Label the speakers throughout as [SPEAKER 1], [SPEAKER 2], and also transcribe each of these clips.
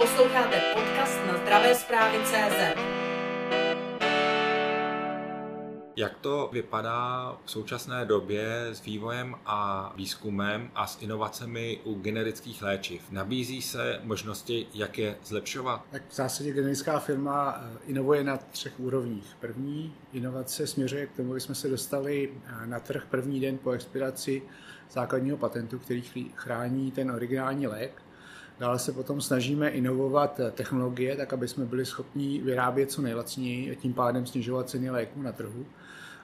[SPEAKER 1] Posloucháte podcast na zdravé zprávy CZ.
[SPEAKER 2] Jak to vypadá v současné době s vývojem a výzkumem a s inovacemi u generických léčiv? Nabízí se možnosti, jak je zlepšovat?
[SPEAKER 3] Tak v zásadě generická firma eh, inovuje na třech úrovních. První inovace směřuje k tomu, aby jsme se dostali eh, na trh první den po expiraci základního patentu, který chrání ten originální lék. Dále se potom snažíme inovovat eh, technologie, tak aby jsme byli schopni vyrábět co nejlacněji a tím pádem snižovat ceny léků na trhu.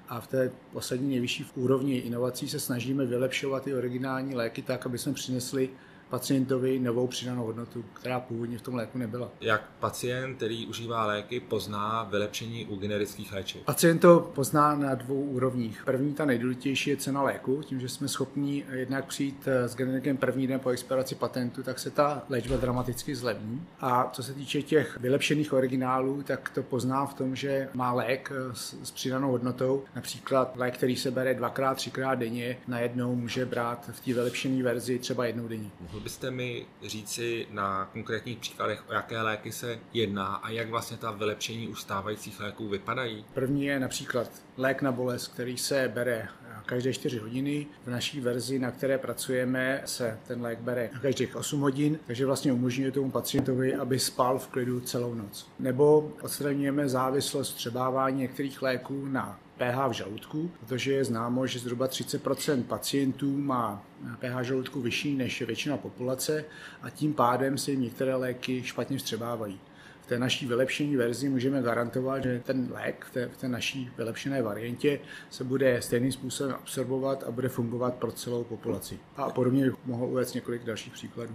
[SPEAKER 3] A v té poslední nejvyšší úrovni inovací se snažíme vylepšovat ty originální léky tak, aby jsme přinesli pacientovi novou přidanou hodnotu, která původně v tom léku nebyla.
[SPEAKER 2] Jak pacient, který užívá léky, pozná vylepšení u generických léčiv?
[SPEAKER 3] Pacient to pozná na dvou úrovních. První, ta nejdůležitější, je cena léku. Tím, že jsme schopni jednak přijít s generikem první den po expiraci patentu, tak se ta léčba dramaticky zlevní. A co se týče těch vylepšených originálů, tak to pozná v tom, že má lék s, s přidanou hodnotou. Například lék, který se bere dvakrát, třikrát denně, najednou může brát v té vylepšené verzi třeba jednou denně.
[SPEAKER 2] Mohl byste mi říci na konkrétních příkladech, o jaké léky se jedná a jak vlastně ta vylepšení u stávajících léků vypadají?
[SPEAKER 3] První je například lék na bolest, který se bere každé 4 hodiny. V naší verzi, na které pracujeme, se ten lék bere každých 8 hodin, takže vlastně umožňuje tomu pacientovi, aby spal v klidu celou noc. Nebo odstraňujeme závislost třebávání některých léků na pH v žaludku, protože je známo, že zhruba 30% pacientů má pH žaludku vyšší než většina populace a tím pádem se jim některé léky špatně vstřebávají. V té naší vylepšení verzi můžeme garantovat, že ten lék v té, v té naší vylepšené variantě se bude stejným způsobem absorbovat a bude fungovat pro celou populaci. A podobně bych mohl uvést několik dalších příkladů.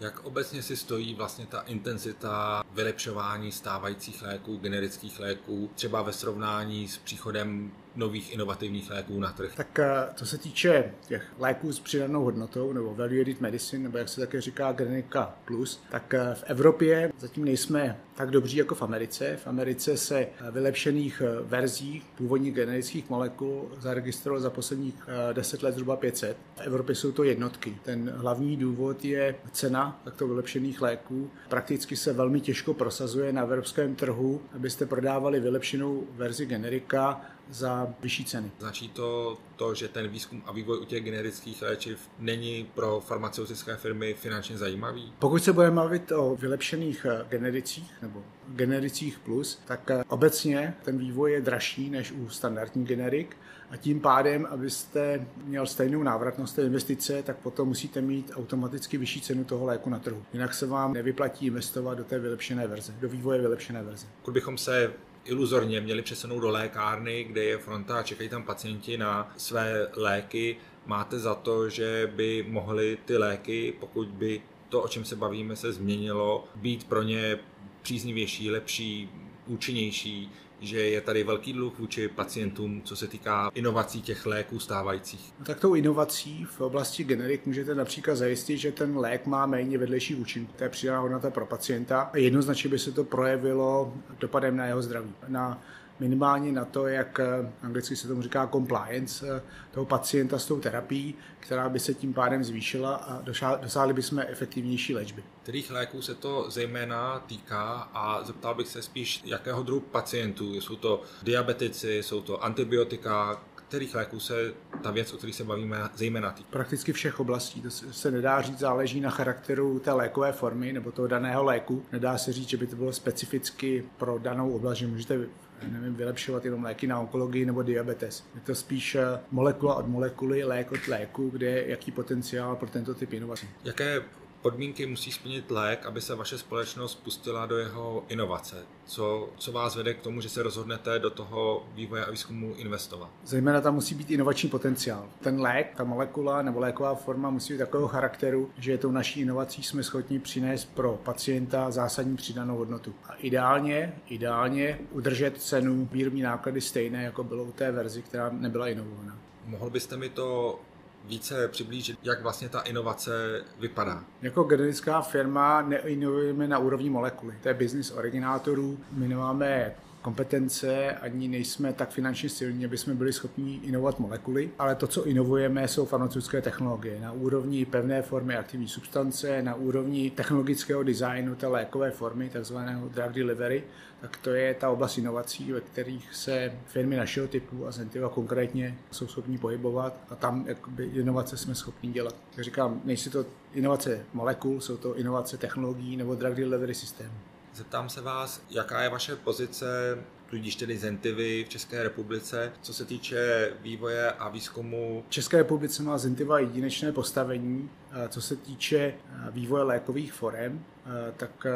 [SPEAKER 2] Jak obecně si stojí vlastně ta intenzita vylepšování stávajících léků, generických léků, třeba ve srovnání s příchodem nových inovativních léků na trh?
[SPEAKER 3] Tak to se týče těch léků s přidanou hodnotou, nebo value added medicine, nebo jak se také říká Genetica Plus, tak eh, v Evropě zatím nejsme tak dobří jako v Americe. V Americe se vylepšených eh, verzí původních generických molekul zaregistrovalo za posledních 10 eh, let zhruba 500. V Evropě jsou to jednotky. Ten hlavní důvod je cena takto vylepšených léků. Prakticky se velmi těžko prosazuje na evropském trhu, abyste prodávali vylepšenou verzi generika za vyšší ceny.
[SPEAKER 2] Značí to to, že ten výzkum a vývoj u těch generických léčiv není pro farmaceutické firmy finančně zajímavý?
[SPEAKER 3] Pokud se budeme mluvit o vylepšených eh, genericích nebo genericích plus, tak eh, obecně ten vývoj je dražší než u standardních generik a tím pádem, abyste měl stejnou návratnost té investice, tak potom musíte mít automaticky vyšší cenu toho léku na trhu. Jinak se vám nevyplatí investovat do té vylepšené verze, do vývoje vylepšené verze.
[SPEAKER 2] Pokud bychom se iluzorně měli přesunout do lékárny, kde je fronta a čekají tam pacienti na své léky. Máte za to, že by mohly ty léky, pokud by to, o čem se bavíme, se změnilo, být pro ně příznivější, lepší, účinnější, že je tady velký dluh vůči pacientům, co se týká inovací těch léků stávajících.
[SPEAKER 3] No tak tou inovací v oblasti generik můžete například zajistit, že ten lék má méně vedlejší účinku. To je přidaná hodnota pro pacienta a jednoznačně by se to projevilo dopadem na jeho zdraví. Na minimálně na to, jak eh, anglicky se tomu říká compliance eh, toho pacienta s tou terapií, která by se tím pádem zvýšila a dosáhli bychom efektivnější léčby.
[SPEAKER 2] Kterých léků se to zejména týká a zeptal bych se spíš, jakého druhu pacientů? Jsou to diabetici, jsou to antibiotika, kterých léků se ta věc, o kterých se bavíme, zejména týká?
[SPEAKER 3] Prakticky všech oblastí. To se nedá říct, záleží na charakteru té lékové formy nebo toho daného léku. Nedá se říct, že by to bylo specificky pro danou oblast, že můžete nevím, vylepšovat jenom léky na onkologii nebo diabetes. Je to spíš eh, molekula od molekuly, lék od léku, kde je jaký potenciál pro tento typ inovací.
[SPEAKER 2] Jaké podmínky musí splnit lék, aby se vaše společnost pustila do jeho inovace? Co, co vás vede k tomu, že se rozhodnete do toho vývoje a výzkumu investovat?
[SPEAKER 3] Zejména tam musí být inovační potenciál. Ten lék, ta molekula nebo léková forma musí být takového charakteru, že tou naší inovací jsme schopni přinést pro pacienta zásadní přidanou hodnotu. A ideálně, ideálně udržet cenu výrobní náklady stejné, jako bylo u té verzi, která nebyla inovovaná.
[SPEAKER 2] Mohl byste mi to více přiblížit, jak vlastně ta inovace vypadá?
[SPEAKER 3] Jako generická firma neinovujeme na úrovni molekuly. To je biznis originátorů. My nemáme kompetence, ani nejsme tak finančně silní, aby jsme byli schopni inovovat molekuly, ale to, co inovujeme, jsou farmaceutické technologie na úrovni pevné formy aktivní substance, na úrovni technologického designu té lékové formy, takzvaného drug delivery, tak to je ta oblast inovací, ve kterých se firmy našeho typu a Zentiva konkrétně jsou schopni pohybovat a tam jakoby inovace jsme schopni dělat. Jak říkám, nejsou to inovace molekul, jsou to inovace technologií nebo drug delivery systému.
[SPEAKER 2] Zeptám se vás, jaká je vaše pozice, tudíž tedy Zentivy v České republice, co se týče vývoje a výzkumu?
[SPEAKER 3] V České republice má Zentiva jedinečné postavení, co se týče vývoje lékových forem, tak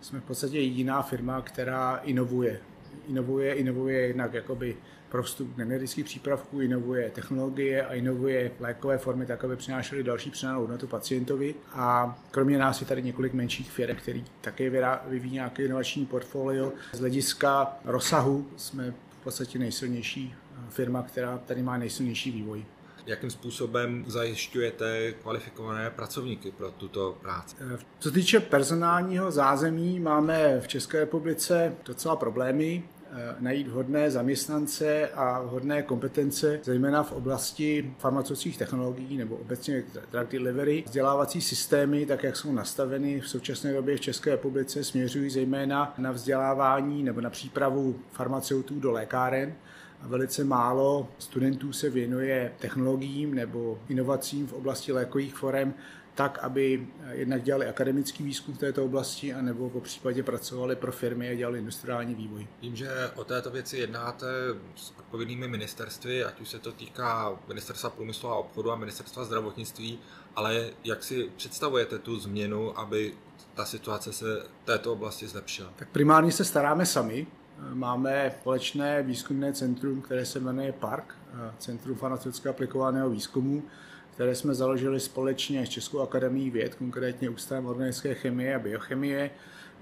[SPEAKER 3] jsme v podstatě jediná firma, která inovuje. Inovuje, inovuje jednak jakoby pro vstup generických přípravků, inovuje technologie a inovuje lékové formy tak, aby přinášely další přidanou hodnotu pacientovi. A kromě nás je tady několik menších firm, který také vyvíjí nějaké inovační portfolio. Z hlediska rozsahu jsme v podstatě nejsilnější firma, která tady má nejsilnější vývoj
[SPEAKER 2] jakým způsobem zajišťujete kvalifikované pracovníky pro tuto práci?
[SPEAKER 3] Co se týče personálního zázemí, máme v České republice docela problémy. Eh, najít vhodné zaměstnance a vhodné kompetence, zejména v oblasti farmaceutických technologií nebo obecně drug delivery. Vzdělávací systémy, tak jak jsou nastaveny v současné době v České republice, směřují zejména na vzdělávání nebo na přípravu farmaceutů do lékáren a velice málo studentů se věnuje technologiím nebo inovacím v oblasti lékových forem, tak, aby jednak dělali akademický výzkum v této oblasti, anebo po případě pracovali pro firmy a dělali industriální vývoj.
[SPEAKER 2] Vím, že o této věci jednáte s odpovědnými ministerstvy, ať už se to týká ministerstva průmyslu a obchodu a ministerstva zdravotnictví, ale jak si představujete tu změnu, aby ta situace se této oblasti zlepšila?
[SPEAKER 3] Tak primárně se staráme sami. Máme společné výzkumné centrum, které se jmenuje PARK, Centrum farmaceutického aplikovaného výzkumu, které jsme založili společně s Českou akademií věd, konkrétně Ústavem organické chemie a biochemie,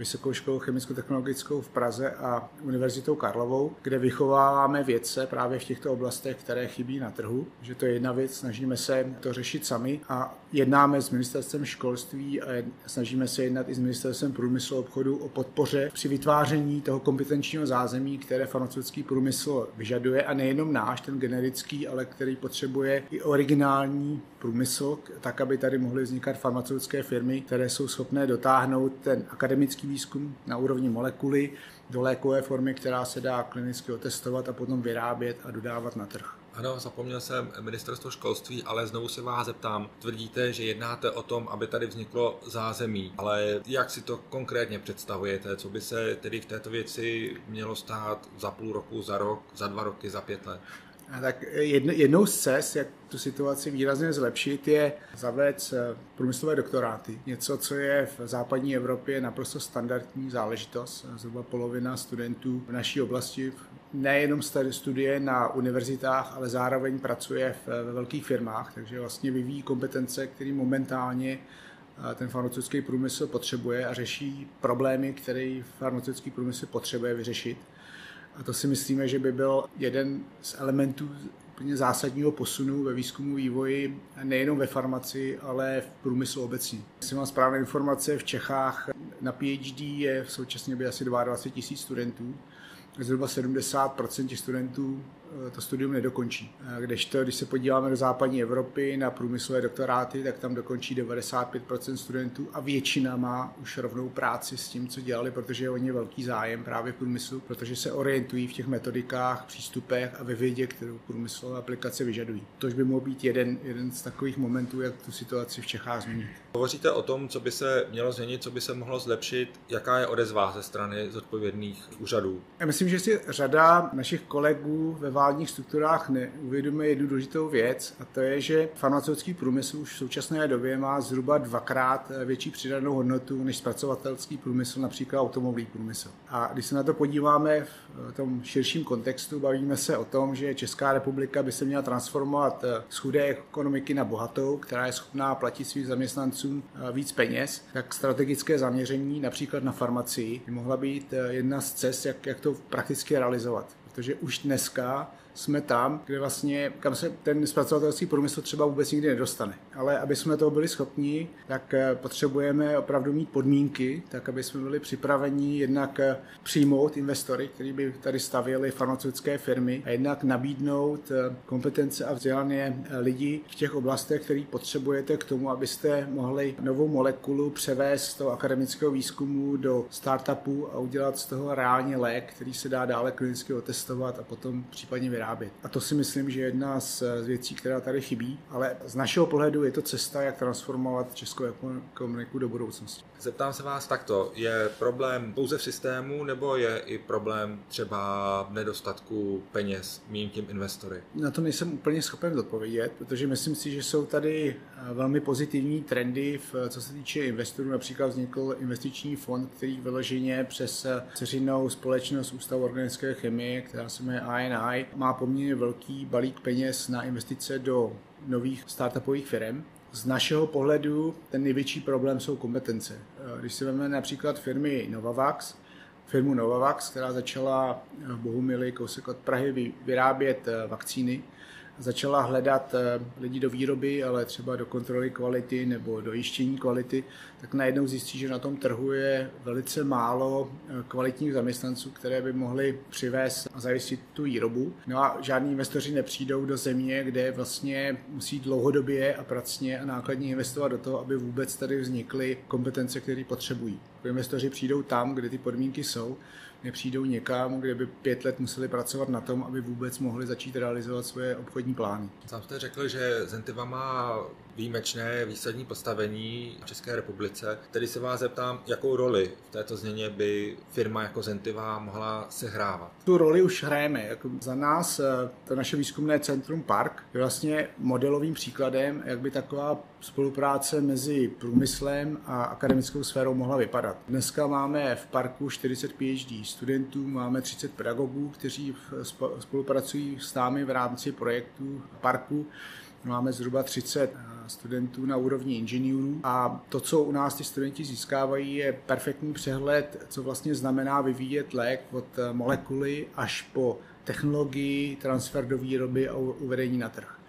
[SPEAKER 3] Vysokou školou chemicko-technologickou v Praze a Univerzitou Karlovou, kde vychováváme vědce právě v těchto oblastech, které chybí na trhu. Že to je jedna věc, snažíme se to řešit sami a jednáme s ministerstvem školství a snažíme se jednat i s ministerstvem průmyslu a obchodu o podpoře při vytváření toho kompetenčního zázemí, které farmaceutický průmysl vyžaduje a nejenom náš, ten generický, ale který potřebuje i originální průmysl, tak aby tady mohly vznikat farmaceutické firmy, které jsou schopné dotáhnout ten akademický výzkum na úrovni molekuly do lékové formy, která se dá klinicky otestovat a potom vyrábět a dodávat na trh.
[SPEAKER 2] Ano, zapomněl jsem ministerstvo školství, ale znovu se vás zeptám. Tvrdíte, že jednáte o tom, aby tady vzniklo zázemí, ale jak si to konkrétně představujete? Co by se tedy v této věci mělo stát za půl roku, za rok, za dva roky, za pět let?
[SPEAKER 3] Tak jednou z cest, jak tu situaci výrazně zlepšit, je zavést eh, průmyslové doktoráty. Něco, co je v západní Evropě naprosto standardní záležitost. Zhruba polovina studentů v naší oblasti nejenom studuje na univerzitách, ale zároveň pracuje ve velkých firmách, takže vlastně vyvíjí kompetence, které momentálně eh, ten farmaceutický průmysl potřebuje a řeší problémy, které farmaceutický průmysl potřebuje vyřešit. A to si myslíme, že by byl jeden z elementů úplně zásadního posunu ve výzkumu vývoji nejenom ve farmaci, ale v průmyslu obecně. Jestli mám správné informace, v Čechách na PhD je v současné době asi 22 tisíc studentů. Zhruba 70% těch studentů Eh, to studium nedokončí. Kdežto, když se podíváme do západní Evropy na průmyslové doktoráty, tak tam dokončí 95% studentů a většina má už rovnou práci s tím, co dělali, protože je o ně velký zájem právě v průmyslu, protože se orientují v těch metodikách, přístupech a ve vědě, kterou průmyslové aplikace vyžadují. Tož by mohl být jeden, jeden z takových momentů, jak tu situaci v Čechách změnit.
[SPEAKER 2] Hovoříte o tom, co by se mělo změnit, co by se mohlo zlepšit. Jaká je odezva ze strany zodpovědných úřadů?
[SPEAKER 3] Já myslím, že si řada našich kolegů ve vládních strukturách neuvědomuje jednu důležitou věc a to je, že farmaceutický průmysl už v současné době má zhruba dvakrát větší přidanou hodnotu než zpracovatelský průmysl, například automobilový průmysl. A když se na to podíváme v tom širším kontextu, bavíme se o tom, že Česká republika by se měla transformovat z chudé ekonomiky na bohatou, která je schopná platit svým zaměstnancům víc peněz, tak strategické zaměření například na farmacii by mohla být jedna z cest, jak, jak to prakticky realizovat. Protože už dneska jsme tam, kde vlastně, kam se ten zpracovatelský průmysl třeba vůbec nikdy nedostane. Ale aby jsme toho byli schopni, tak eh, potřebujeme opravdu mít podmínky, tak aby jsme byli připraveni jednak eh, přijmout investory, kteří by tady stavěli farmaceutické firmy a jednak nabídnout eh, kompetence a vzdělané lidi v těch oblastech, které potřebujete k tomu, abyste mohli novou molekulu převést z toho akademického výzkumu do startupů a udělat z toho reálně lék, který se dá dále klinicky otestovat a potom případně vyrábět. A to si myslím, že je jedna z věcí, která tady chybí, ale z našeho pohledu je to cesta, jak transformovat českou ekonomiku do budoucnosti.
[SPEAKER 2] Zeptám se vás takto, je problém pouze v systému nebo je i problém třeba v nedostatku peněz, mým tím investory?
[SPEAKER 3] Na to nejsem úplně schopen odpovědět, protože myslím si, že jsou tady eh, velmi pozitivní trendy, v, co se týče investorů. Například vznikl investiční fond, který vyloženě přes eh, ceřinou společnost Ústavu organické chemie, která se jmenuje INI, má poměrně velký balík peněz na investice do nových startupových firm. Z našeho pohledu ten největší problém jsou kompetence. Když si vezmeme například firmy Novavax, firmu Novavax, která začala v Bohumili kousek od Prahy vyrábět eh, vakcíny, začala hledat eh, lidi do výroby, ale třeba do kontroly kvality nebo do jištění kvality, tak najednou zjistí, že na tom trhu je velice málo eh, kvalitních zaměstnanců, které by mohli přivést a zajistit tu výrobu. No a žádní investoři nepřijdou do země, kde vlastně musí dlouhodobě a pracně a nákladně investovat do toho, aby vůbec tady vznikly kompetence, které potřebují. Investoři přijdou tam, kde ty podmínky jsou, nepřijdou někam, kde by pět let museli pracovat na tom, aby vůbec mohli začít realizovat svoje obchodní plány.
[SPEAKER 2] Sám jste řekl, že Zentiva má výjimečné výsadní postavení v České republice. Tedy se vás zeptám, jakou roli v této změně by firma jako Zentiva mohla sehrávat?
[SPEAKER 3] Tu roli už hrajeme. Jako za nás eh, to naše výzkumné centrum Park je vlastně modelovým příkladem, jak by taková spolupráce mezi průmyslem a akademickou sférou mohla vypadat. Dneska máme v parku 40 PhD studentů, máme 30 pedagogů, kteří spolupracují s námi v rámci projektu parku. Máme zhruba 30 eh, studentů na úrovni inženýrů a to, co u nás ty studenti získávají, je perfektní přehled, co vlastně znamená vyvíjet lék od eh, molekuly až po technologii, transfer do výroby a uvedení na trh.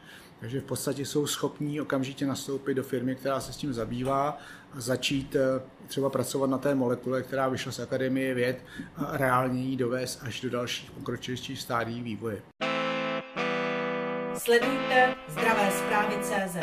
[SPEAKER 3] Takže v podstatě jsou schopní okamžitě nastoupit do firmy, která se s tím zabývá a začít eh, třeba pracovat na té molekule, která vyšla z Akademie věd a reálně ji dovést až do dalších pokročilejších stádií vývoje.
[SPEAKER 1] Sledujte zdravé zprávy CZ.